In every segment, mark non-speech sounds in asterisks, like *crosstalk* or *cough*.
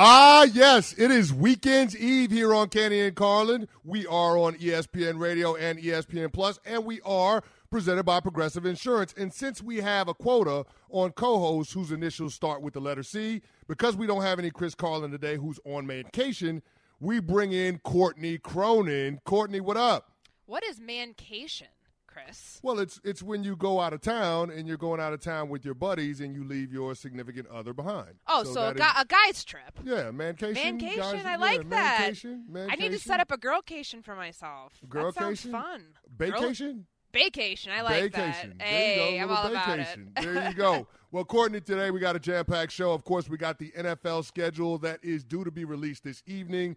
Ah, yes, it is Weekends Eve here on Canty and Carlin. We are on ESPN Radio and ESPN Plus, and we are presented by Progressive Insurance. And since we have a quota on co-hosts whose initials start with the letter C, because we don't have any Chris Carlin today, who's on vacation, we bring in Courtney Cronin. Courtney, what up? What is mancation? Chris? Well, it's it's when you go out of town and you're going out of town with your buddies and you leave your significant other behind. Oh, so, so a, guy, is, a, guy's trip. Yeah, mancation. Mancation, guys, I like that. Mancation, mancation. I need to set up a girlcation for myself. Girlcation? That sounds fun. Vacation? Vacation. I like vacation. that. Hey, I'm all vacation. about it. there you go. *laughs* Well, Courtney, today we got a jam-packed show. Of course, we got the NFL schedule that is due to be released this evening.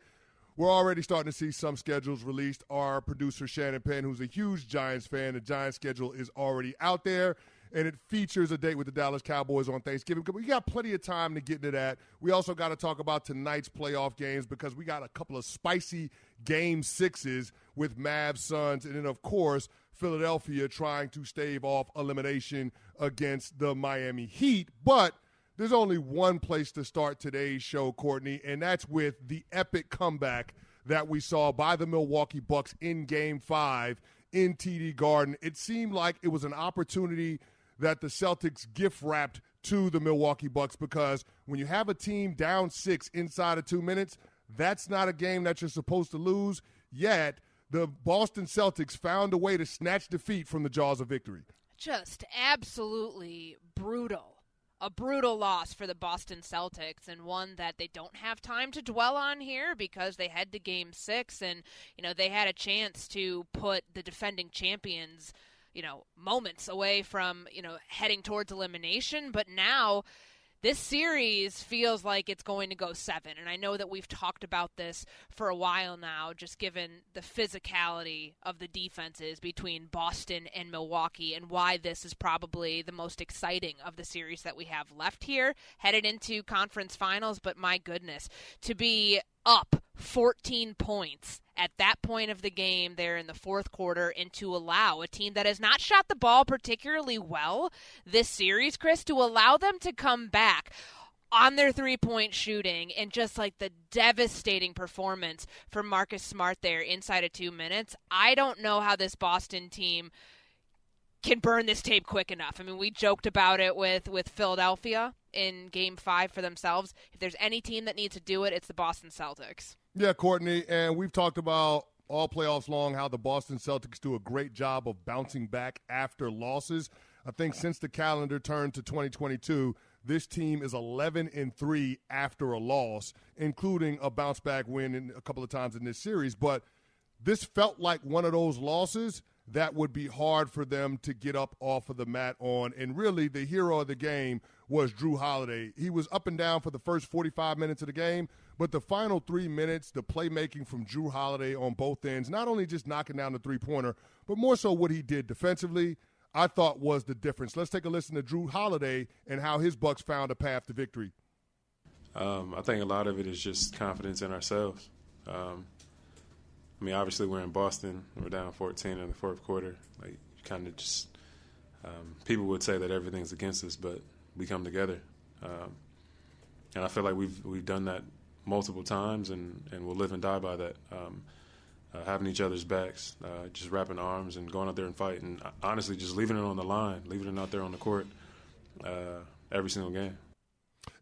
We're already starting to see some schedules released. Our producer, Shannon Penn, who's a huge Giants fan, the Giants schedule is already out there, and it features a date with the Dallas Cowboys on Thanksgiving. We got plenty of time to get into that. We also got to talk about tonight's playoff games because we got a couple of spicy game sixes with Mavs Suns, and then, of course, Philadelphia trying to stave off elimination against the Miami Heat. But – there's only one place to start today's show, Courtney, and that's with the epic comeback that we saw by the Milwaukee Bucks in game five in TD Garden. It seemed like it was an opportunity that the Celtics gift wrapped to the Milwaukee Bucks because when you have a team down six inside of two minutes, that's not a game that you're supposed to lose. Yet, the Boston Celtics found a way to snatch defeat from the jaws of victory. Just absolutely brutal a brutal loss for the Boston Celtics and one that they don't have time to dwell on here because they head to game 6 and you know they had a chance to put the defending champions you know moments away from you know heading towards elimination. But now this series feels like it's going to go seven. And I know that we've talked about this for a while now, just given the physicality of the defenses between Boston and Milwaukee, and why this is probably the most exciting of the series that we have left here, headed into conference finals. But my goodness, to be up 14 points at that point of the game there in the fourth quarter and to allow a team that has not shot the ball particularly well this series, Chris, to allow them to come back on their three point shooting and just like the devastating performance from Marcus Smart there inside of two minutes. I don't know how this Boston team can burn this tape quick enough. I mean, we joked about it with with Philadelphia in Game Five for themselves. If there's any team that needs to do it, it's the Boston Celtics. Yeah, Courtney, and we've talked about all playoffs long how the Boston Celtics do a great job of bouncing back after losses. I think since the calendar turned to 2022, this team is 11 and 3 after a loss, including a bounce back win in a couple of times in this series, but this felt like one of those losses that would be hard for them to get up off of the mat on. And really, the hero of the game was Jrue Holiday. He was up and down for the first 45 minutes of the game, but the final three minutes, the playmaking from Jrue Holiday on both ends, not only just knocking down the three pointer, but more so what he did defensively, I thought was the difference. Let's take a listen to Jrue Holiday and how his Bucks found a path to victory. Um, I think a lot of it is just confidence in ourselves. Um, I mean, obviously we're in Boston. We're down 14 in the fourth quarter. Like, kind of just um, people would say that everything's against us, but we come together, um, and I feel like we've we've done that multiple times, and, and we'll live and die by that. Um, uh, having each other's backs, uh, just wrapping arms and going out there and fighting. Honestly, just leaving it on the line, leaving it out there on the court uh, every single game.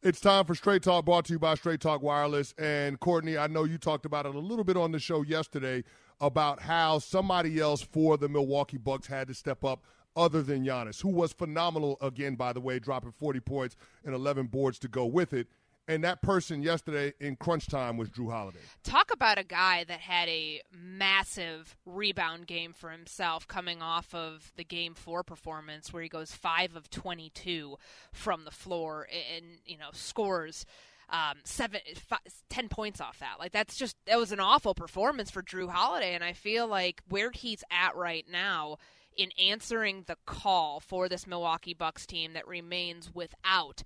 It's time for Straight Talk brought to you by Straight Talk Wireless. And Courtney, I know you talked about it a little bit on the show yesterday about how somebody else for the Milwaukee Bucks had to step up other than Giannis, who was phenomenal again, by the way, dropping 40 points and 11 boards to go with it. And that person yesterday in crunch time was Jrue Holiday. Talk about a guy that had a massive rebound game for himself coming off of the game four performance where he goes five of 22 from the floor and, you know, scores um, seven, five, ten points off that. Like that's just that was an awful performance for Jrue Holiday, and I feel like where he's at right now in answering the call for this Milwaukee Bucks team that remains without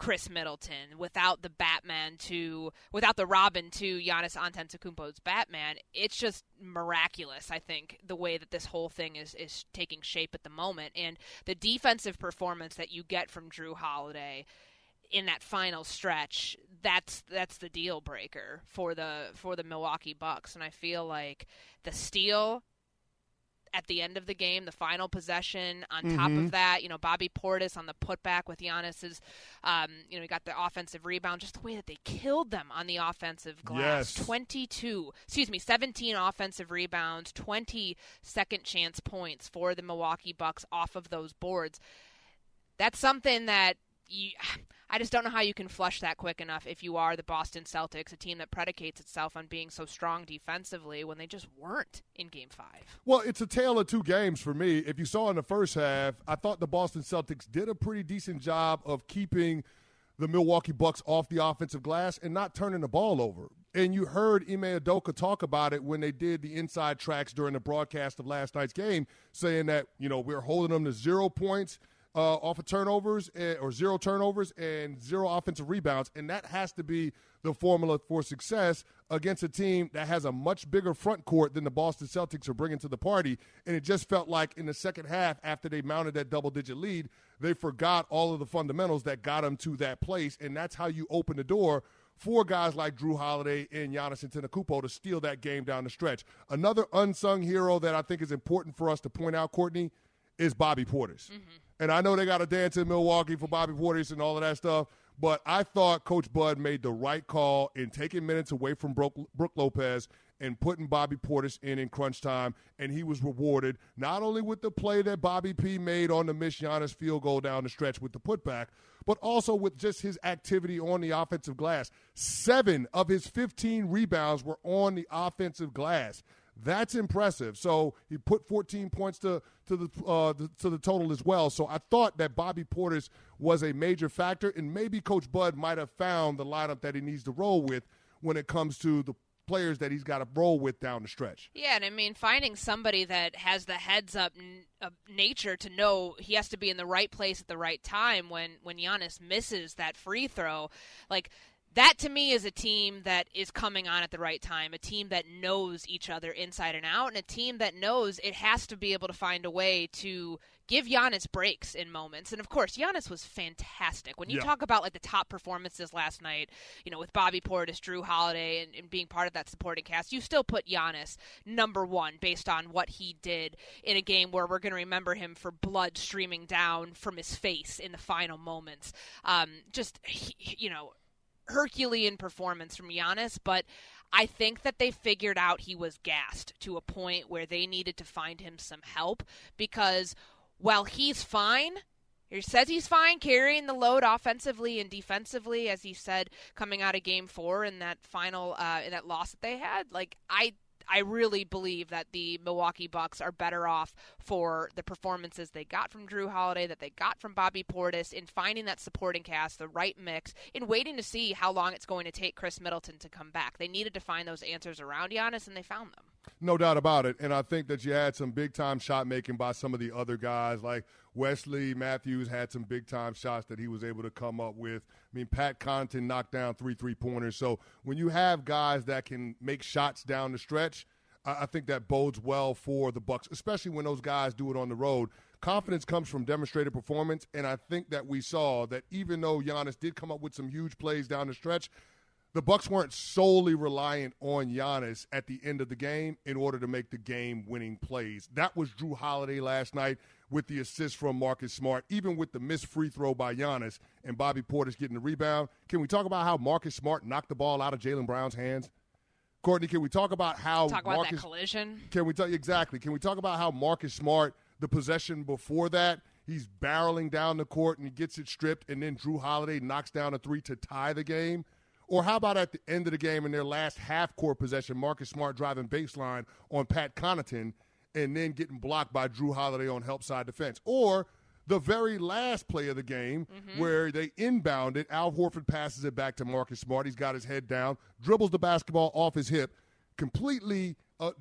Khris Middleton, without the Batman to, without the Robin to Giannis Antetokounmpo's Batman, it's just miraculous. I think the way that this whole thing is is taking shape at the moment, and the defensive performance that you get from Jrue Holiday in that final stretch, that's that's the deal breaker for the for the Milwaukee Bucks, and I feel like the steal at the end of the game, the final possession. On mm-hmm. top of that, you know, Bobby Portis on the putback with Giannis's, um, you know, he got the offensive rebound. Just the way that they killed them on the offensive glass. Yes. 22, excuse me, 17 offensive rebounds, 20 second chance points for the Milwaukee Bucks off of those boards. That's something that you, I just don't know how you can flush that quick enough if you are the Boston Celtics, a team that predicates itself on being so strong defensively when they just weren't in game five. Well, it's a tale of two games for me. If you saw in the first half, I thought the Boston Celtics did a pretty decent job of keeping the Milwaukee Bucks off the offensive glass and not turning the ball over. And you heard Ime Udoka talk about it when they did the inside tracks during the broadcast of last night's game, saying that, you know, we're holding them to zero points uh, off of turnovers and, or zero turnovers and zero offensive rebounds, and that has to be the formula for success against a team that has a much bigger front court than the Boston Celtics are bringing to the party. And it just felt like in the second half, after they mounted that double-digit lead, they forgot all of the fundamentals that got them to that place, and that's how you open the door for guys like Jrue Holiday and Giannis Antetokounmpo to steal that game down the stretch. Another unsung hero that I think is important for us to point out, Courtney, is Bobby Portis. Mm-hmm. And I know they got a dance in Milwaukee for Bobby Portis and all of that stuff. But I thought Coach Bud made the right call in taking minutes away from Brook, Brook Lopez and putting Bobby Portis in in crunch time, and he was rewarded not only with the play that Bobby P made on the Miss Giannis field goal down the stretch with the putback, but also with just his activity on the offensive glass. Seven of his 15 rebounds were on the offensive glass. That's impressive. So he put 14 points to to the, uh, the, to the total as well. So I thought that Bobby Portis was a major factor, and maybe Coach Bud might have found the lineup that he needs to roll with when it comes to the players that he's got to roll with down the stretch. Yeah, and I mean finding somebody that has the heads up n- nature to know he has to be in the right place at the right time when when Giannis misses that free throw, like that to me is a team that is coming on at the right time, a team that knows each other inside and out, and a team that knows it has to be able to find a way to give Giannis breaks in moments. And of course, Giannis was fantastic. When you yeah. talk about like the top performances last night, you know, with Bobby Portis, Jrue Holiday, and, and being part of that supporting cast, you still put Giannis number one based on what he did in a game where we're going to remember him for blood streaming down from his face in the final moments. Um, just, he, you know, Herculean performance from Giannis, but I think that they figured out he was gassed to a point where they needed to find him some help because while he's fine, he says he's fine carrying the load offensively and defensively, as he said coming out of Game Four in that final uh, in that loss that they had. Like I I really believe that the Milwaukee Bucks are better off for the performances they got from Jrue Holiday, that they got from Bobby Portis, in finding that supporting cast, the right mix, in waiting to see how long it's going to take Khris Middleton to come back. They needed to find those answers around Giannis, and they found them. No doubt about it. And I think that you had some big time shot making by some of the other guys. Like Wesley Matthews had some big time shots that he was able to come up with. I mean, Pat Connaughton knocked down three three pointers. So when you have guys that can make shots down the stretch, I think that bodes well for the Bucks, especially when those guys do it on the road. Confidence comes from demonstrated performance, and I think that we saw that even though Giannis did come up with some huge plays down the stretch, the Bucks weren't solely reliant on Giannis at the end of the game in order to make the game-winning plays. That was Jrue Holiday last night with the assist from Marcus Smart, even with the missed free throw by Giannis and Bobby Portis getting the rebound. Can we talk about how Marcus Smart knocked the ball out of Jaylen Brown's hands? Courtney, can we talk about how talk about Marcus, that collision? Can we talk exactly? Can we talk about how Marcus Smart, the possession before that, he's barreling down the court and he gets it stripped, and then Jrue Holiday knocks down a three to tie the game. Or how about at the end of the game in their last half court possession, Marcus Smart driving baseline on Pat Connaughton and then getting blocked by Jrue Holiday on help side defense? Or the very last play of the game mm-hmm. where they inbound it, Al Horford passes it back to Marcus Smart. He's got his head down, dribbles the basketball off his hip, completely uh,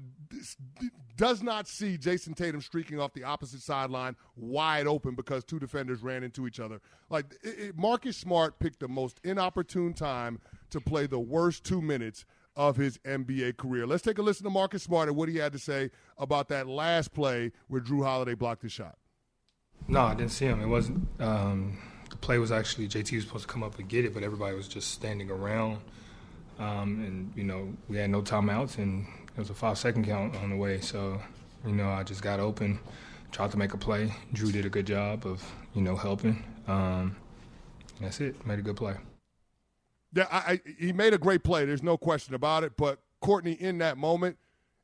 does not see Jayson Tatum streaking off the opposite sideline wide open because two defenders ran into each other. Like it, it, Marcus Smart picked the most inopportune time to play the worst two minutes of his NBA career. Let's take a listen to Marcus Smart and what he had to say about that last play where Jrue Holiday blocked his shot. No, I didn't see him. It wasn't. Um, the play was actually JT was supposed to come up and get it, but everybody was just standing around. Um, and you know we had no timeouts, and it was a five second count on the way. So you know I just got open, tried to make a play. Jrue did a good job of you know helping. Um, that's it. Made a good play. Yeah, I, I, he made a great play. There's no question about it. But Courtney, in that moment,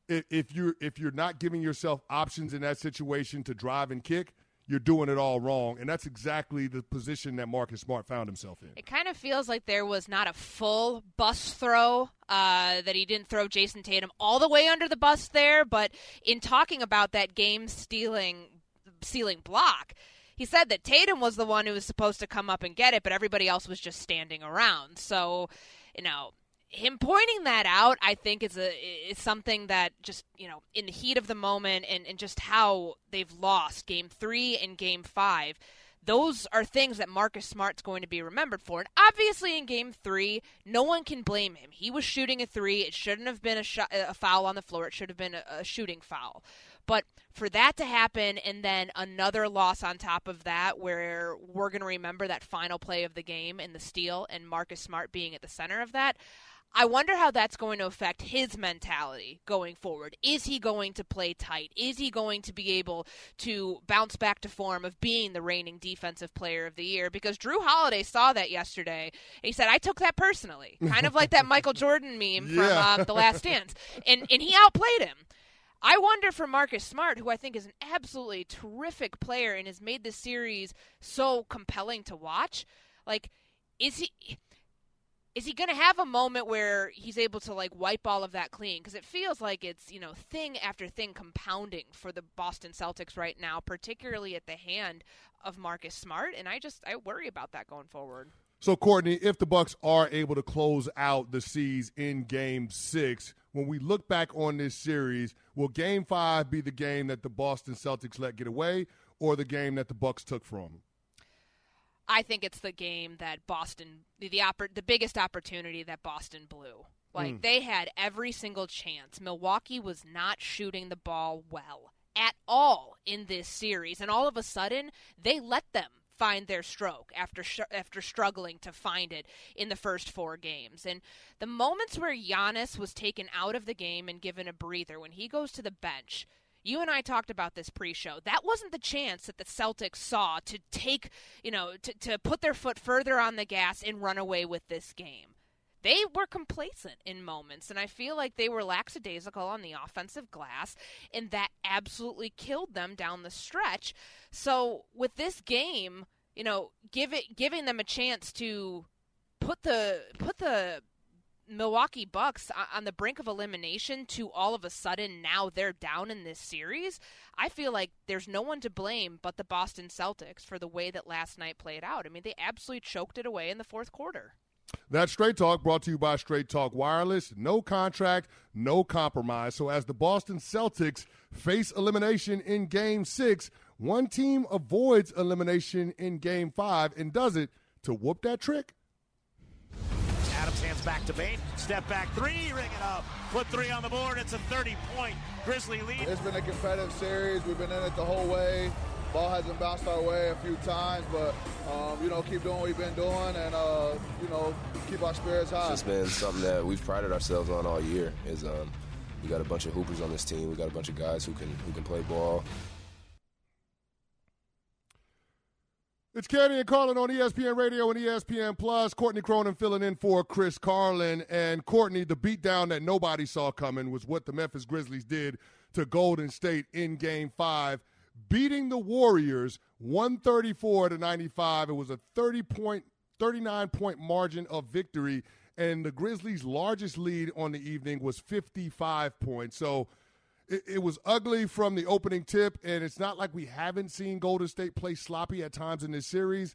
if, you're if you're not giving yourself options in that situation to drive and kick, you're doing it all wrong. And that's exactly the position that Marcus Smart found himself in. It kind of feels like there was not a full bus throw, uh, that he didn't throw Jayson Tatum all the way under the bus there. But in talking about that game stealing, ceiling block, he said that Tatum was the one who was supposed to come up and get it, but everybody else was just standing around. So, you know, him pointing that out, I think is a is something that just you know in the heat of the moment and and just how they've lost game three and game five. Those are things that Marcus Smart's going to be remembered for. And obviously, in game three, no one can blame him. He was shooting a three. It shouldn't have been a, sh- a foul on the floor. It should have been a, a shooting foul. But for that to happen and then another loss on top of that, where we're going to remember that final play of the game and the steal and Marcus Smart being at the center of that, I wonder how that's going to affect his mentality going forward. Is he going to play tight? Is he going to be able to bounce back to form of being the reigning defensive player of the year? Because Jrue Holiday saw that yesterday. he said, I took that personally. Kind of like that *laughs* Michael Jordan meme from Yeah. uh, The Last Dance. And, and he outplayed him. I wonder for Marcus Smart, who I think is an absolutely terrific player and has made this series so compelling to watch. Like, is he is he going to have a moment where he's able to like wipe all of that clean? Because it feels like it's you know thing after thing compounding for the Boston Celtics right now, particularly at the hand of Marcus Smart, and I just I worry about that going forward. So, Courtney, if the Bucks are able to close out the C's in Game Six, when we look back on this series, will Game Five be the game that the Boston Celtics let get away, or the game that the Bucks took from them? I think it's the game that Boston the the, oppor- the biggest opportunity that Boston blew. Like hmm. they had every single chance. Milwaukee was not shooting the ball well at all in this series, and all of a sudden they let them find their stroke after sh- after struggling to find it in the first four games. And the moments where Giannis was taken out of the game and given a breather when he goes to the bench, you and I talked about this pre-show. That wasn't the chance that the Celtics saw to take, you know, to, to put their foot further on the gas and run away with this game. They were complacent in moments, and I feel like they were lackadaisical on the offensive glass, and that absolutely killed them down the stretch. So with this game, you know, give it giving them a chance to put the put the Milwaukee Bucks on the brink of elimination to all of a sudden now they're down in this series, I feel like there's no one to blame but the Boston Celtics for the way that last night played out. I mean, they absolutely choked it away in the fourth quarter. That's Straight Talk brought to you by Straight Talk Wireless. No contract, no compromise. So, as the Boston Celtics face elimination in Game Six, one team avoids elimination in Game Five and does it to whoop that trick. Adams hands back to Bane. Step back three, ring it up. Put three on the board. It's a 30 point Grizzly lead. It's been a competitive series. We've been in it the whole way. Ball hasn't bounced our way a few times, but um, you know, keep doing what we've been doing, and uh, you know, keep our spirits high. It's been something that we've prided ourselves on all year. Is um, we got a bunch of hoopers on this team. We got a bunch of guys who can who can play ball. It's Canty and Carlin on ESPN Radio and ESPN Plus. Courtney Cronin filling in for Chris Carlin. And Courtney, the beatdown that nobody saw coming was what the Memphis Grizzlies did to Golden State in Game 5, beating the Warriors 134 to 95. It was a 30 point, 39 point margin of victory. And the Grizzlies' largest lead on the evening was 55 points. So it, it was ugly from the opening tip, and it's not like we haven't seen Golden State play sloppy at times in this series,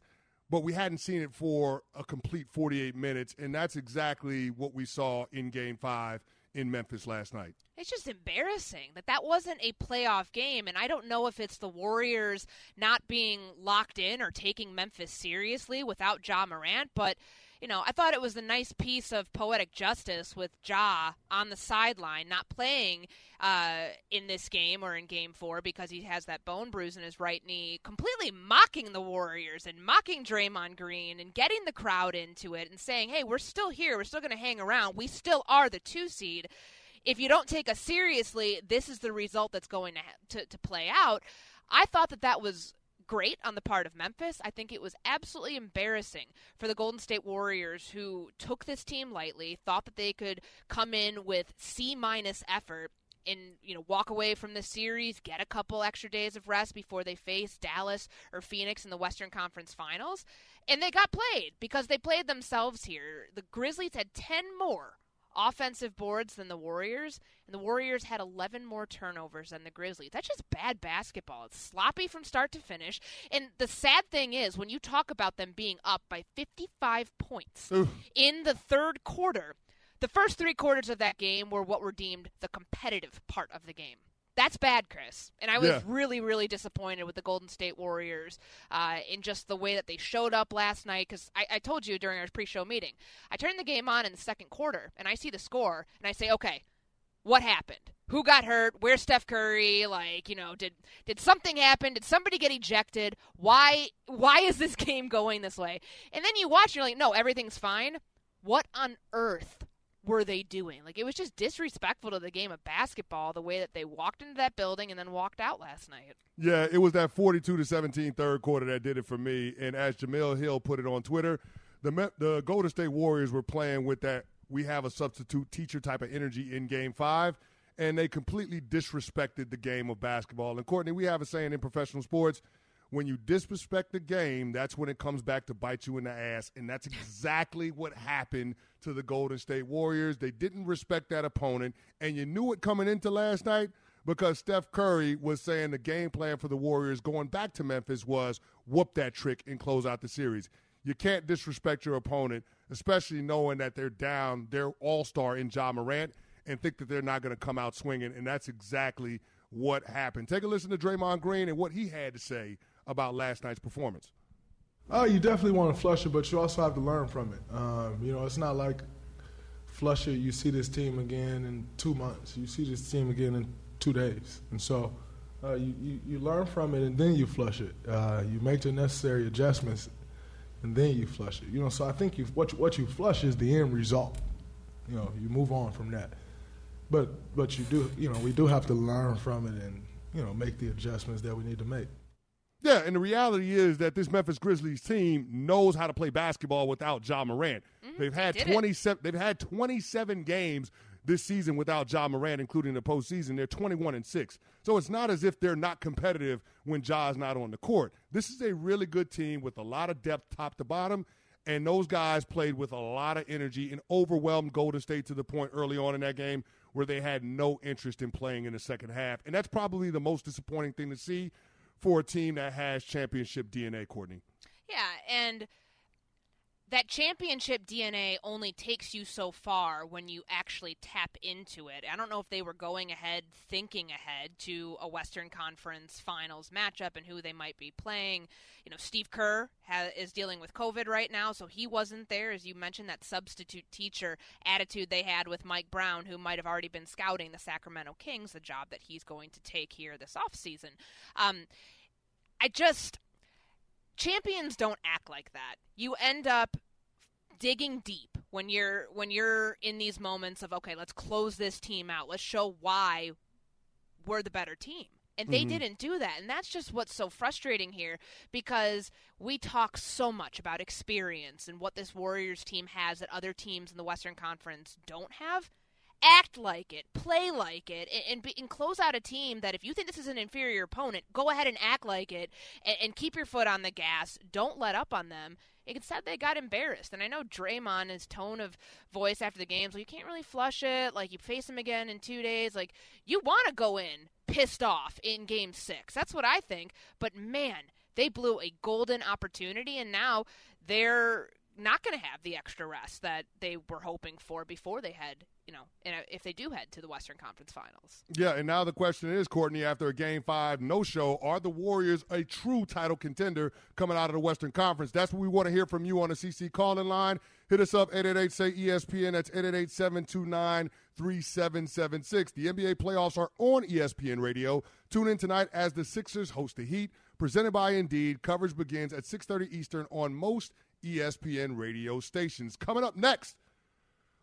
but we hadn't seen it for a complete 48 minutes, and that's exactly what we saw in Game Five in Memphis last night. It's just embarrassing that that wasn't a playoff game, and I don't know if it's the Warriors not being locked in or taking Memphis seriously without Ja Morant, but you know, I thought it was a nice piece of poetic justice with Ja on the sideline, not playing uh, in this game or in game four because he has that bone bruise in his right knee, completely mocking the Warriors and mocking Draymond Green and getting the crowd into it and saying, hey, we're still here. We're still going to hang around. We still are the two seed. If you don't take us seriously, this is the result that's going to, ha- to, to play out. I thought that that was great on the part of Memphis. I think it was absolutely embarrassing for the Golden State Warriors who took this team lightly, thought that they could come in with C minus effort and you know walk away from the series, get a couple extra days of rest before they face Dallas or Phoenix in the Western Conference Finals. And they got played because they played themselves here. The Grizzlies had 10 more offensive boards than the Warriors, and the Warriors had 11 more turnovers than the Grizzlies. That's just bad basketball. It's sloppy from start to finish. And the sad thing is, when you talk about them being up by 55 points Oof. in the third quarter, the first three quarters of that game were what were deemed the competitive part of the game. That's bad, Chris. And I was Yeah. really, really disappointed with the Golden State Warriors uh, in just the way that they showed up last night. Because I, I told you during our pre show meeting, I turned the game on in the second quarter and I see the score and I say, okay, what happened? Who got hurt? Where's Steph Curry? Like, you know, did did something happen? Did somebody get ejected? Why why is this *laughs* game going this way? And then you watch and you're like, no, everything's fine. What on earth were they doing? Like it was just disrespectful to the game of basketball the way that they walked into that building and then walked out last night. Yeah, it was that 42 to 17 third quarter that did it for me. And as Jemele Hill put it on Twitter, the the Golden State Warriors were playing with that we have a substitute teacher type of energy in game 5 and they completely disrespected the game of basketball. And Courtney, we have a saying in professional sports, when you disrespect the game, that's when it comes back to bite you in the ass. And that's exactly what happened to the Golden State Warriors. They didn't respect that opponent. And you knew it coming into last night because Steph Curry was saying the game plan for the Warriors going back to Memphis was whoop that trick and close out the series. You can't disrespect your opponent, especially knowing that they're down their all star in Ja Morant and think that they're not going to come out swinging. And that's exactly what happened. Take a listen to Draymond Green and what he had to say about last night's performance. Oh, you definitely want to flush it, but you also have to learn from it. Um, you know, it's not like flush it. You see this team again in two months. You see this team again in two days, and so uh, you, you you learn from it, and then you flush it. Uh, you make the necessary adjustments, and then you flush it. You know, so I think you what you, what you flush is the end result. You know, you move on from that. But but you do you know we do have to learn from it and you know make the adjustments that we need to make. Yeah, and the reality is that this Memphis Grizzlies team knows how to play basketball without Ja Morant. Mm-hmm, they've had it. 27 they've had 27 games this season without Ja Morant, including the postseason. They're 21 and 6. So it's not as if they're not competitive when Ja's not on the court. This is a really good team with a lot of depth top to bottom. And those guys played with a lot of energy and overwhelmed Golden State to the point early on in that game where they had no interest in playing in the second half. And that's probably the most disappointing thing to see for a team that has championship DNA, Courtney. Yeah, and that championship DNA only takes you so far when you actually tap into it. I don't know if they were going ahead, thinking ahead to a Western Conference Finals matchup and who they might be playing. You know, Steve Kerr ha- is dealing with COVID right now, so he wasn't there. As you mentioned, that substitute teacher attitude they had with Mike Brown, who might have already been scouting the Sacramento Kings, the job that he's going to take here this offseason. Um, I just champions don't act like that. You end up digging deep when you're when you're in these moments of okay, let's close this team out. Let's show why we're the better team. And they mm-hmm. didn't do that. And that's just what's so frustrating here because we talk so much about experience and what this Warriors team has that other teams in the Western Conference don't have act like it, play like it, and, and, be, and close out a team that if you think this is an inferior opponent, go ahead and act like it and, and keep your foot on the gas. Don't let up on them. Instead, they got embarrassed. And I know Draymond, his tone of voice after the games, well, you can't really flush it. Like, you face him again in two days. Like, you want to go in pissed off in game six. That's what I think. But man, they blew a golden opportunity, and now they're not going to have the extra rest that they were hoping for before they head, you know, if they do head to the Western Conference Finals. Yeah, and now the question is, Courtney, after a Game Five no-show, are the Warriors a true title contender coming out of the Western Conference? That's what we want to hear from you on the CC calling line. Hit us up 888 say ESPN. That's 888 729 3776. The NBA playoffs are on ESPN Radio. Tune in tonight as the Sixers host the Heat. Presented by Indeed. Coverage begins at 6:30 Eastern on most ESPN radio stations. Coming up next,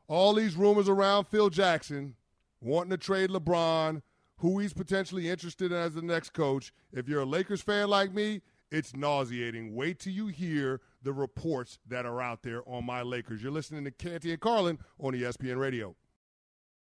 all these rumors around Phil Jackson wanting to trade LeBron, who he's potentially interested in as the next coach. If you're a Lakers fan like me, it's nauseating. Wait till you hear the reports that are out there on my Lakers. You're listening to Canty and Carlin on ESPN Radio.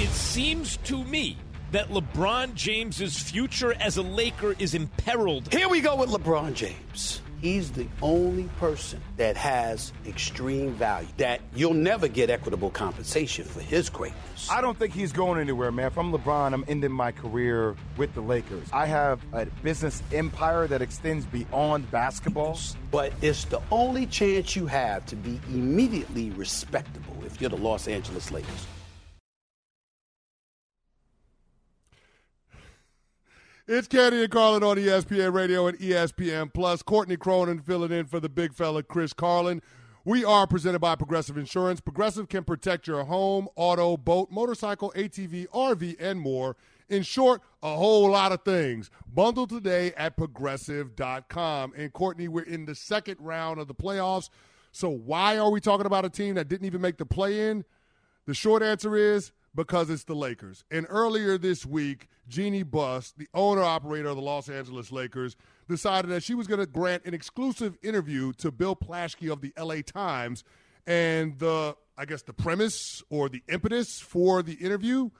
It seems to me that LeBron James's future as a Laker is imperiled. Here we go with LeBron James. He's the only person that has extreme value, that you'll never get equitable compensation for his greatness. I don't think he's going anywhere, man. If I'm LeBron, I'm ending my career with the Lakers. I have a business empire that extends beyond basketball. But it's the only chance you have to be immediately respectable if you're the Los Angeles Lakers. It's Canty and Carlin on ESPN Radio and ESPN Plus. Courtney Cronin filling in for the big fella Chris Carlin. We are presented by Progressive Insurance. Progressive can protect your home, auto, boat, motorcycle, ATV, RV, and more. In short, a whole lot of things. Bundle today at progressive.com. And Courtney, we're in the second round of the playoffs. So why are we talking about a team that didn't even make the play in? The short answer is because it's the Lakers. And earlier this week, Jeanie Buss, the owner operator of the Los Angeles Lakers, decided that she was going to grant an exclusive interview to Bill Plaschke of the LA Times. And the, I guess, the premise or the impetus for the interview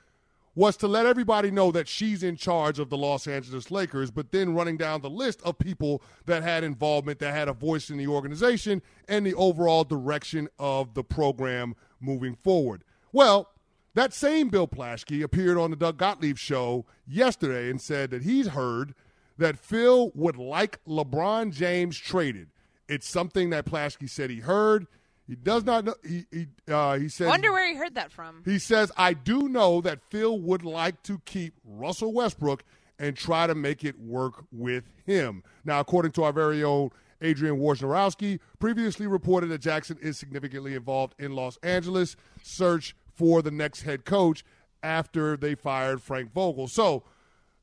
was to let everybody know that she's in charge of the Los Angeles Lakers, but then running down the list of people that had involvement, that had a voice in the organization, and the overall direction of the program moving forward. Well, that same Bill Plaschke appeared on the Doug Gottlieb show yesterday and said that he's heard that Phil would like LeBron James traded. It's something that Plaschke said he heard. He does not know. He he, uh, he says. Wonder where he heard that from. He says, "I do know that Phil would like to keep Russell Westbrook and try to make it work with him." Now, according to our very own Adrian Wojnarowski, previously reported that Jackson is significantly involved in Los Angeles search for the next head coach after they fired Frank Vogel. So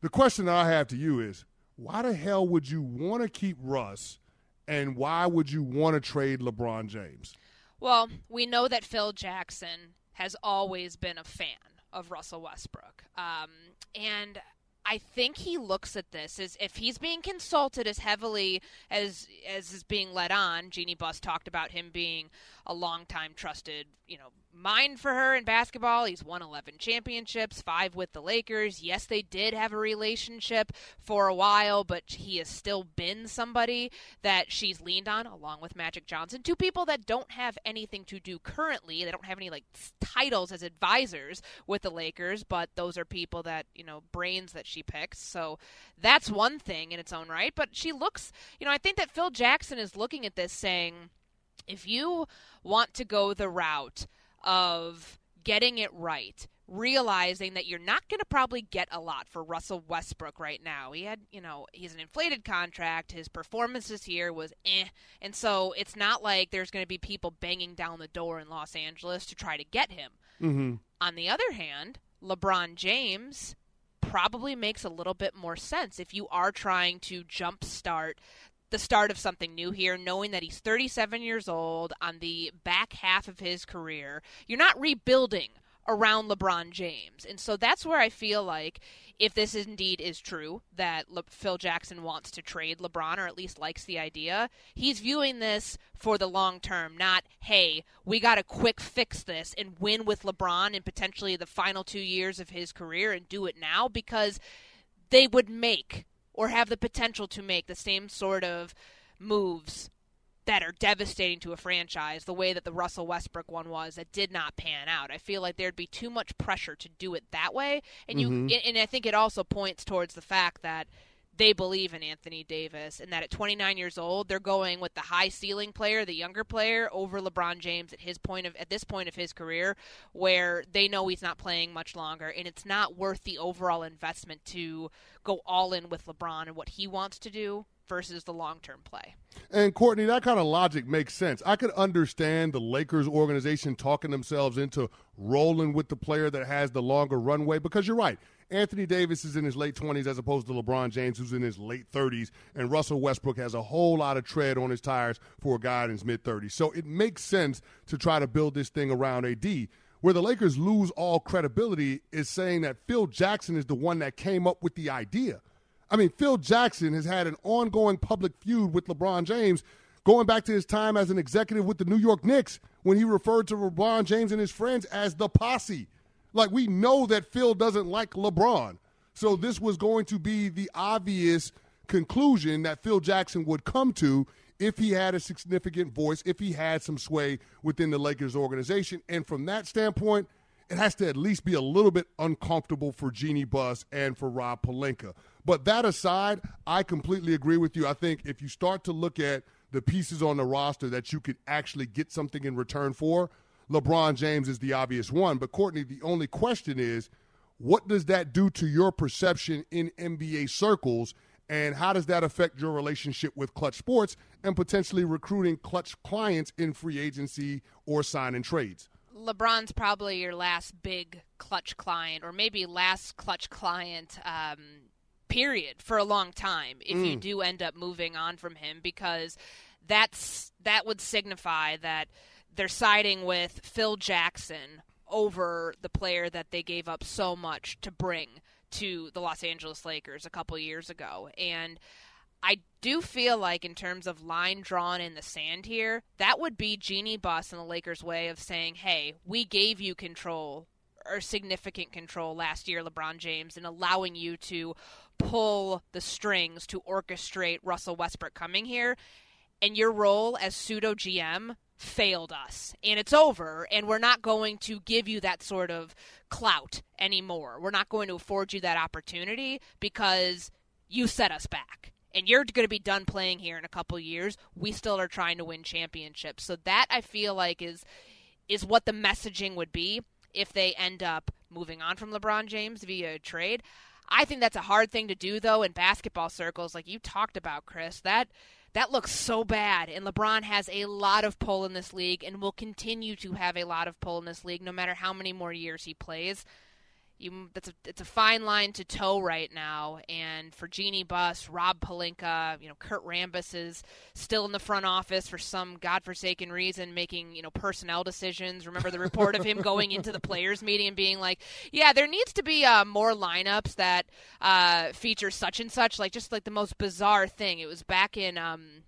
the question I have to you is why the hell would you want to keep Russ and why would you want to trade LeBron James? Well, we know that Phil Jackson has always been a fan of Russell Westbrook. Um, and I think he looks at this as if he's being consulted as heavily as as is being led on. Jeanie Buss talked about him being a longtime trusted, you know, mind for her in basketball. He's won 11 championships, five with the Lakers. Yes, they did have a relationship for a while, but he has still been somebody that she's leaned on along with Magic Johnson. Two people that don't have anything to do currently. They don't have any like titles as advisors with the Lakers, but those are people that, you know, brains that she picks. So that's one thing in its own right. But she looks, you know, I think that Phil Jackson is looking at this saying, if you want to go the route of getting it right, realizing that you're not going to probably get a lot for Russell Westbrook right now. He had, you know, he's an inflated contract. His performance this year was eh. And so it's not like there's going to be people banging down the door in Los Angeles to try to get him. Mm-hmm. On the other hand, LeBron James probably makes a little bit more sense if you are trying to jumpstart the start of something new here, knowing that he's 37 years old on the back half of his career. You're not rebuilding around LeBron James. And so that's where I feel like if this indeed is true that Le- Phil Jackson wants to trade LeBron or at least likes the idea, he's viewing this for the long term, not, hey, we got to quick fix this and win with LeBron in potentially the final two years of his career and do it now because they would make or have the potential to make the same sort of moves that are devastating to a franchise the way that the Russell Westbrook one was that did not pan out. I feel like there'd be too much pressure to do it that way and you Mhm. and I think it also points towards the fact that they believe in Anthony Davis and that at 29 years old they're going with the high ceiling player, the younger player over LeBron James at his point of at this point of his career where they know he's not playing much longer and it's not worth the overall investment to go all in with LeBron and what he wants to do versus the long-term play. And Courtney, that kind of logic makes sense. I could understand the Lakers organization talking themselves into rolling with the player that has the longer runway because you're right. Anthony Davis is in his late 20s as opposed to LeBron James, who's in his late 30s, and Russell Westbrook has a whole lot of tread on his tires for a guy in his mid 30s. So it makes sense to try to build this thing around AD. Where the Lakers lose all credibility is saying that Phil Jackson is the one that came up with the idea. I mean, Phil Jackson has had an ongoing public feud with LeBron James going back to his time as an executive with the New York Knicks when he referred to LeBron James and his friends as the posse. Like, we know that Phil doesn't like LeBron. So, this was going to be the obvious conclusion that Phil Jackson would come to if he had a significant voice, if he had some sway within the Lakers organization. And from that standpoint, it has to at least be a little bit uncomfortable for Jeanie Buss and for Rob Pelinka. But that aside, I completely agree with you. I think if you start to look at the pieces on the roster that you could actually get something in return for, LeBron James is the obvious one. But Courtney, the only question is, what does that do to your perception in NBA circles? And how does that affect your relationship with Clutch Sports and potentially recruiting Clutch clients in free agency or signing trades? LeBron's probably your last big clutch client, or maybe last clutch client, um, period, for a long time. If you Mm. do end up moving on from him, because that's that would signify that they're siding with Phil Jackson over the player that they gave up so much to bring to the Los Angeles Lakers a couple years ago, and. I do feel like, in terms of line drawn in the sand here, that would be Jeanie Buss and the Lakers' way of saying, hey, we gave you control or significant control last year, LeBron James, and allowing you to pull the strings to orchestrate Russell Westbrook coming here. And your role as pseudo GM failed us. And it's over. And we're not going to give you that sort of clout anymore. We're not going to afford you that opportunity because you set us back and you're going to be done playing here in a couple years. We still are trying to win championships. So that I feel like is is what the messaging would be if they end up moving on from LeBron James via trade. I think that's a hard thing to do though in basketball circles like you talked about, Chris. That that looks so bad and LeBron has a lot of pull in this league and will continue to have a lot of pull in this league no matter how many more years he plays you that's a it's a fine line to toe right now. And for Jeanie Buss, Rob Pelinka, you know, Kurt Rambis is still in the front office for some godforsaken reason, making you know personnel decisions. Remember the report of him going into the players' meeting and being like, "Yeah, there needs to be uh, more lineups that uh, feature such and such." Like just like the most bizarre thing. It was back in. Um,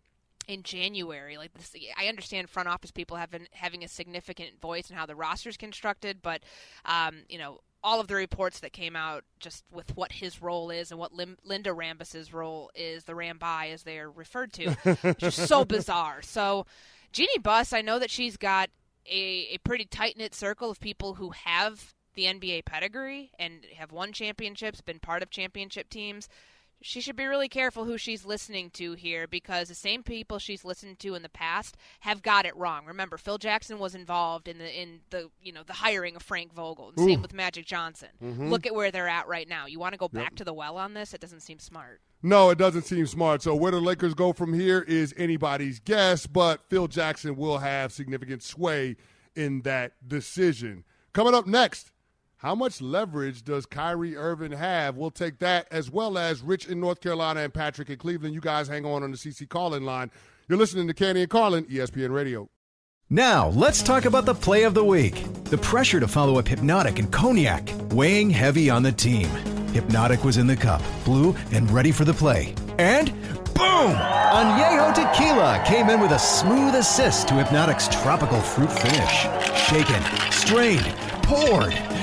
in January. Like this, I understand front office people have been having a significant voice in how the roster's constructed, but um, you know all of the reports that came out just with what his role is and what Lim- Linda Rambis's role is, the Rambai as they are referred to, just so *laughs* bizarre. So Jeanie Buss, I know that she's got a, a pretty tight knit circle of people who have the NBA pedigree and have won championships, been part of championship teams she should be really careful who she's listening to here because the same people she's listened to in the past have got it wrong. Remember, Phil Jackson was involved in the in the you know the hiring of Frank Vogel. And same with Magic Johnson. Mhm. Look at where they're at right now. You want to go Yep. back to the well on this? It doesn't seem smart. No, it doesn't seem smart. So where the Lakers go from here is anybody's guess, but Phil Jackson will have significant sway in that decision. Coming up next, how much leverage does Kyrie Irving have? We'll take that as well as Rich in North Carolina and Patrick in Cleveland. You guys hang on on the CC call-in line. You're listening to Canty and Carlin, ESPN Radio. Now, let's talk about the play of the week. The pressure to follow up Hypnotic and Cognac, weighing heavy on the team. Hypnotic was in the cup, blue, and ready for the play. And boom! Añejo Tequila came in with a smooth assist to Hypnotic's tropical fruit finish. Shaken, strained, poured.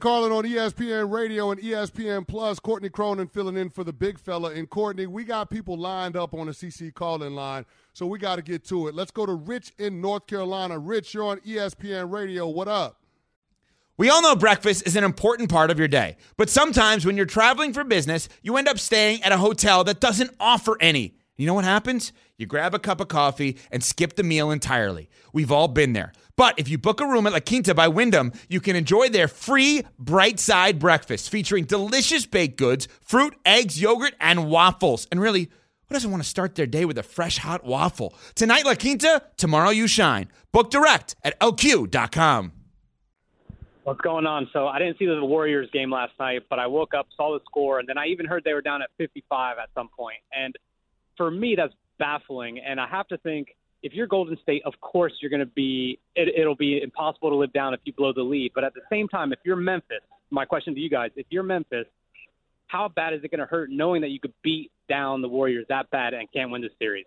Carlin on ESPN Radio and ESPN Plus. Courtney Cronin filling in for the big fella. And Courtney, we got people lined up on the CC calling line, so we got to get to it. Let's go to Rich in North Carolina. Rich, you're on ESPN Radio. What up? We all know breakfast is an important part of your day, but sometimes when you're traveling for business, you end up staying at a hotel that doesn't offer any. You know what happens? You grab a cup of coffee and skip the meal entirely. We've all been there. But if you book a room at La Quinta by Wyndham, you can enjoy their free bright side breakfast featuring delicious baked goods, fruit, eggs, yogurt, and waffles. And really, who doesn't want to start their day with a fresh hot waffle? Tonight, La Quinta, tomorrow, you shine. Book direct at lq.com. What's going on? So I didn't see the Warriors game last night, but I woke up, saw the score, and then I even heard they were down at 55 at some point. And for me, that's baffling. And I have to think if you're Golden State, of course you're going to be. It, it'll be impossible to live down if you blow the lead. But at the same time, if you're Memphis, my question to you guys: if you're Memphis, how bad is it going to hurt knowing that you could beat down the Warriors that bad and can't win the series?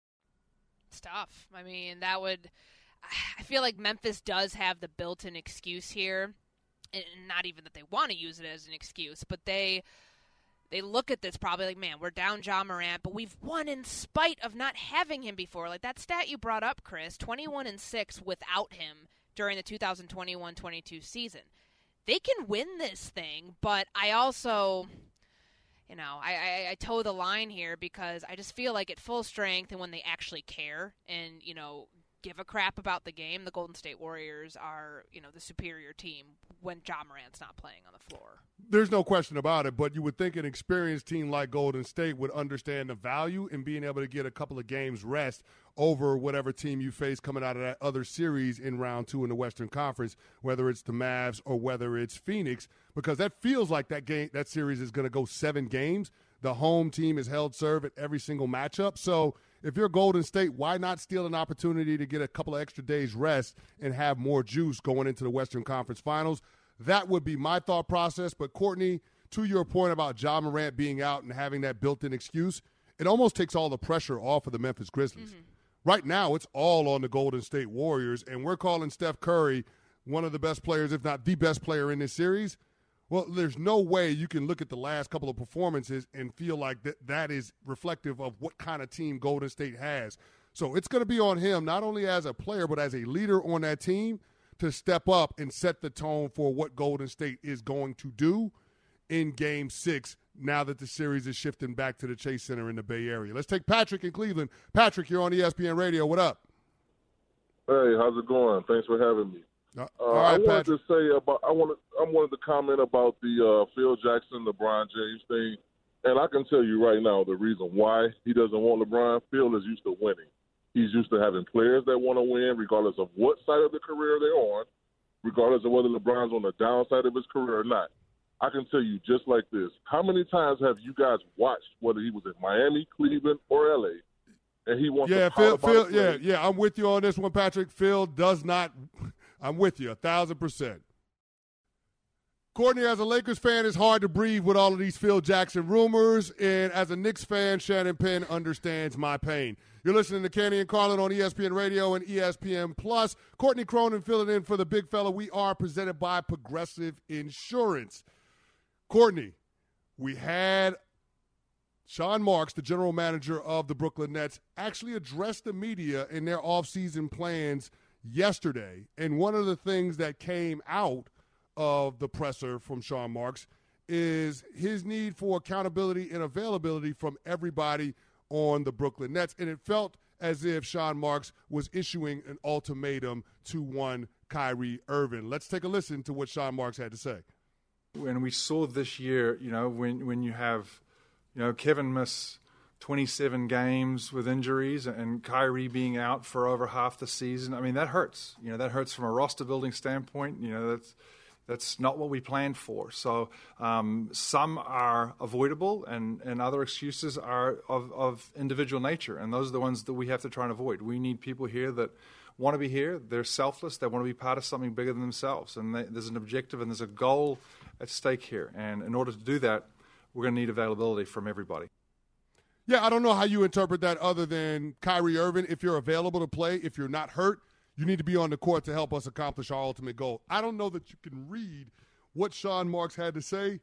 tough. I mean, that would. I feel like Memphis does have the built-in excuse here, and not even that they want to use it as an excuse, but they they look at this probably like, man, we're down Ja Morant, but we've won in spite of not having him before. Like that stat you brought up, Chris, 21 and 6 without him during the 2021-22 season. They can win this thing, but I also you know, I, I, I toe the line here because I just feel like at full strength and when they actually care and, you know, give a crap about the game, the Golden State Warriors are, you know, the superior team when Ja Morant's not playing on the floor. There's no question about it, but you would think an experienced team like Golden State would understand the value in being able to get a couple of games rest over whatever team you face coming out of that other series in round two in the Western Conference, whether it's the Mavs or whether it's Phoenix, because that feels like that game that series is going to go seven games. The home team is held serve at every single matchup. So if you're Golden State, why not steal an opportunity to get a couple of extra days rest and have more juice going into the Western Conference Finals? That would be my thought process. But Courtney, to your point about Ja Morant being out and having that built-in excuse, it almost takes all the pressure off of the Memphis Grizzlies. Mm-hmm. Right now, it's all on the Golden State Warriors, and we're calling Steph Curry one of the best players, if not the best player in this series. Well, there's no way you can look at the last couple of performances and feel like that that is reflective of what kind of team Golden State has. So it's going to be on him, not only as a player, but as a leader on that team to step up and set the tone for what Golden State is going to do in game six now that the series is shifting back to the Chase Center in the Bay Area. Let's take Patrick in Cleveland. Patrick, you're on ESPN Radio. What up? Hey, how's it going? Thanks for having me. Uh, uh, I wanted Patrick. to say about I wanted I wanted to comment about the uh, Phil Jackson, LeBron James thing, and I can tell you right now the reason why he doesn't want LeBron. Phil is used to winning. He's used to having players that want to win, regardless of what side of the career they're on, regardless of whether LeBron's on the downside of his career or not. I can tell you just like this: How many times have you guys watched whether he was in Miami, Cleveland, or LA, and he wants yeah, Phil, Phil, yeah, yeah, I'm with you on this one, Patrick. Phil does not. *laughs* I'm with you a thousand percent. Courtney, as a Lakers fan, it's hard to breathe with all of these Phil Jackson rumors. And as a Knicks fan, Shannon Penn understands my pain. You're listening to Canty and Carlin on ESPN Radio and ESPN Plus. Courtney Cronin filling in for the big fella. We are presented by Progressive Insurance. Courtney, we had Sean Marks, the general manager of the Brooklyn Nets, actually address the media in their offseason plans yesterday. And one of the things that came out of the presser from Sean Marks is his need for accountability and availability from everybody on the Brooklyn Nets. And it felt as if Sean Marks was issuing an ultimatum to one Kyrie Irving. Let's take a listen to what Sean Marks had to say. When we saw this year, you know, when, when you have, you know, Kevin miss 27 games with injuries and Kyrie being out for over half the season, I mean, that hurts. You know, that hurts from a roster building standpoint. You know, that's that's not what we planned for. So um, some are avoidable, and, and other excuses are of, of individual nature, and those are the ones that we have to try and avoid. We need people here that want to be here. They're selfless. They want to be part of something bigger than themselves, and they, there's an objective and there's a goal at stake here. And in order to do that, we're going to need availability from everybody. Yeah, I don't know how you interpret that other than Kyrie Irving. If you're available to play, if you're not hurt, you need to be on the court to help us accomplish our ultimate goal. I don't know that you can read what Sean Marks had to say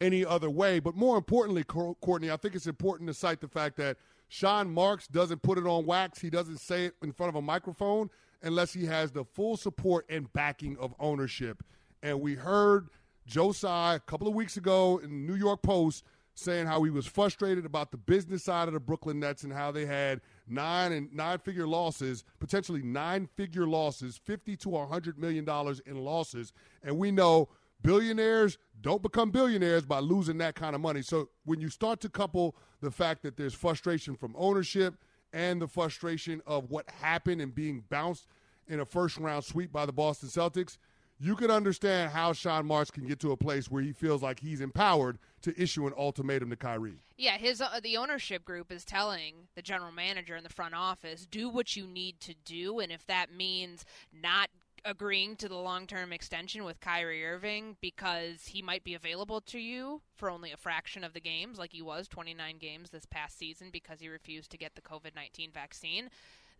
any other way, but more importantly, Courtney, I think it's important to cite the fact that Sean Marks doesn't put it on wax. He doesn't say it in front of a microphone unless he has the full support and backing of ownership. And we heard Joe Tsai a couple of weeks ago in the New York Post saying how he was frustrated about the business side of the Brooklyn Nets and how they had nine and nine figure losses, potentially nine figure losses, 50 to 100 million dollars in losses. And we know billionaires don't become billionaires by losing that kind of money. So when you start to couple the fact that there's frustration from ownership and the frustration of what happened and being bounced in a first round sweep by the Boston Celtics, you can understand how Sean Marks can get to a place where he feels like he's empowered to issue an ultimatum to Kyrie. Yeah, his uh, the ownership group is telling the general manager in the front office, do what you need to do, and if that means not agreeing to the long-term extension with Kyrie Irving because he might be available to you for only a fraction of the games like he was 29 games this past season because he refused to get the COVID-19 vaccine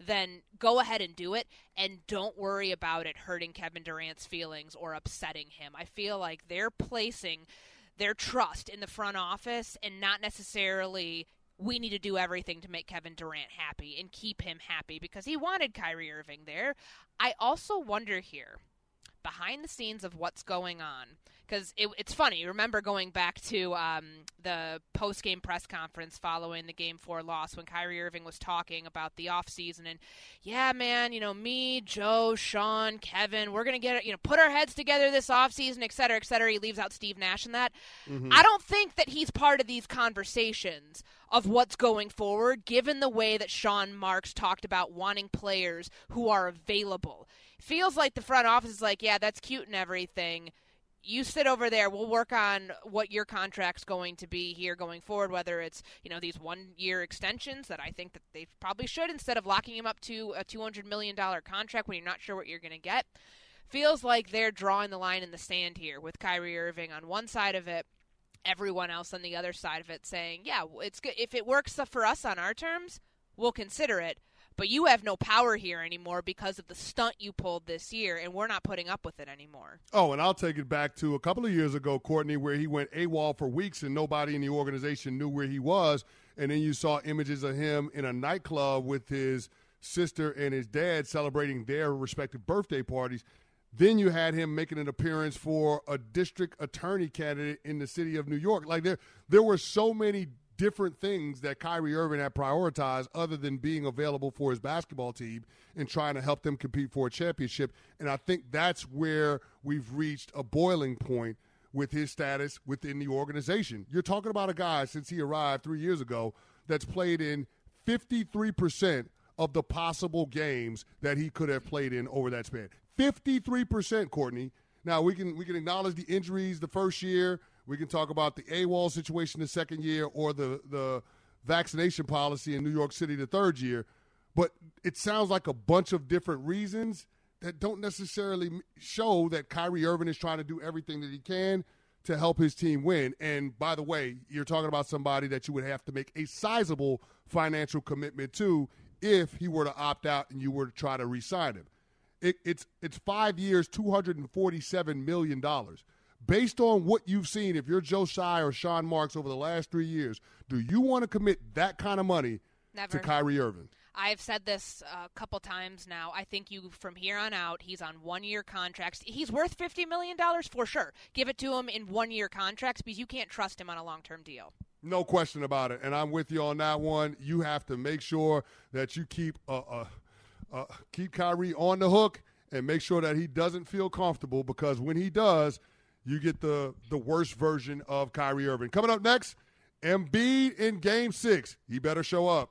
then go ahead and do it and don't worry about it hurting Kevin Durant's feelings or upsetting him. I feel like they're placing their trust in the front office and not necessarily we need to do everything to make Kevin Durant happy and keep him happy because he wanted Kyrie Irving there. I also wonder here behind the scenes of what's going on because it, it's funny. Remember going back to um, the post game press conference following the game four loss when Kyrie Irving was talking about the offseason and, yeah, man, you know, me, Joe, Sean, Kevin, we're going to get, you know, put our heads together this offseason, et cetera, et cetera. He leaves out Steve Nash and that. Mm-hmm. I don't think that he's part of these conversations of what's going forward, given the way that Sean Marks talked about wanting players who are available. Feels like the front office is like, yeah, that's cute and everything you sit over there. We'll work on what your contract's going to be here going forward. Whether it's you know these one year extensions that I think that they probably should instead of locking him up to a two hundred million dollar contract when you're not sure what you're going to get. Feels like they're drawing the line in the sand here with Kyrie Irving on one side of it, everyone else on the other side of it, saying, "Yeah, it's good if it works for us on our terms, we'll consider it." But you have no power here anymore because of the stunt you pulled this year, and we're not putting up with it anymore. Oh, and I'll take it back to a couple of years ago, Courtney, where he went AWOL for weeks and nobody in the organization knew where he was. And then you saw images of him in a nightclub with his sister and his dad celebrating their respective birthday parties. Then you had him making an appearance for a district attorney candidate in the city of New York. Like there, there were so many different things that Kyrie Irving had prioritized other than being available for his basketball team and trying to help them compete for a championship. And I think that's where we've reached a boiling point with his status within the organization. You're talking about a guy since he arrived three years ago that's played in 53% of the possible games that he could have played in over that span. 53%, Courtney. Now we can we can acknowledge the injuries the first year. We can talk about the AWOL situation the second year or the, the vaccination policy in New York City the third year. But it sounds like a bunch of different reasons that don't necessarily show that Kyrie Irving is trying to do everything that he can to help his team win. And by the way, you're talking about somebody that you would have to make a sizable financial commitment to if he were to opt out and you were to try to re-sign him. It, it's it's five years, two hundred and forty-seven million dollars based on what you've seen, if you're Joe Tsai or Sean Marks over the last three years, do you want to commit that kind of money Never. to Kyrie Irving? I've said this a couple times now. I think you, from here on out, he's on one year contracts. He's worth $50 million for sure. Give it to him in one year contracts because you can't trust him on a long term deal. No question about it. And I'm with you on that one. You have to make sure that you keep uh, uh, uh, keep Kyrie on the hook and make sure that he doesn't feel comfortable because when he does, you get the the worst version of Kyrie Irving. Coming up next, Embiid in game six. He better show up.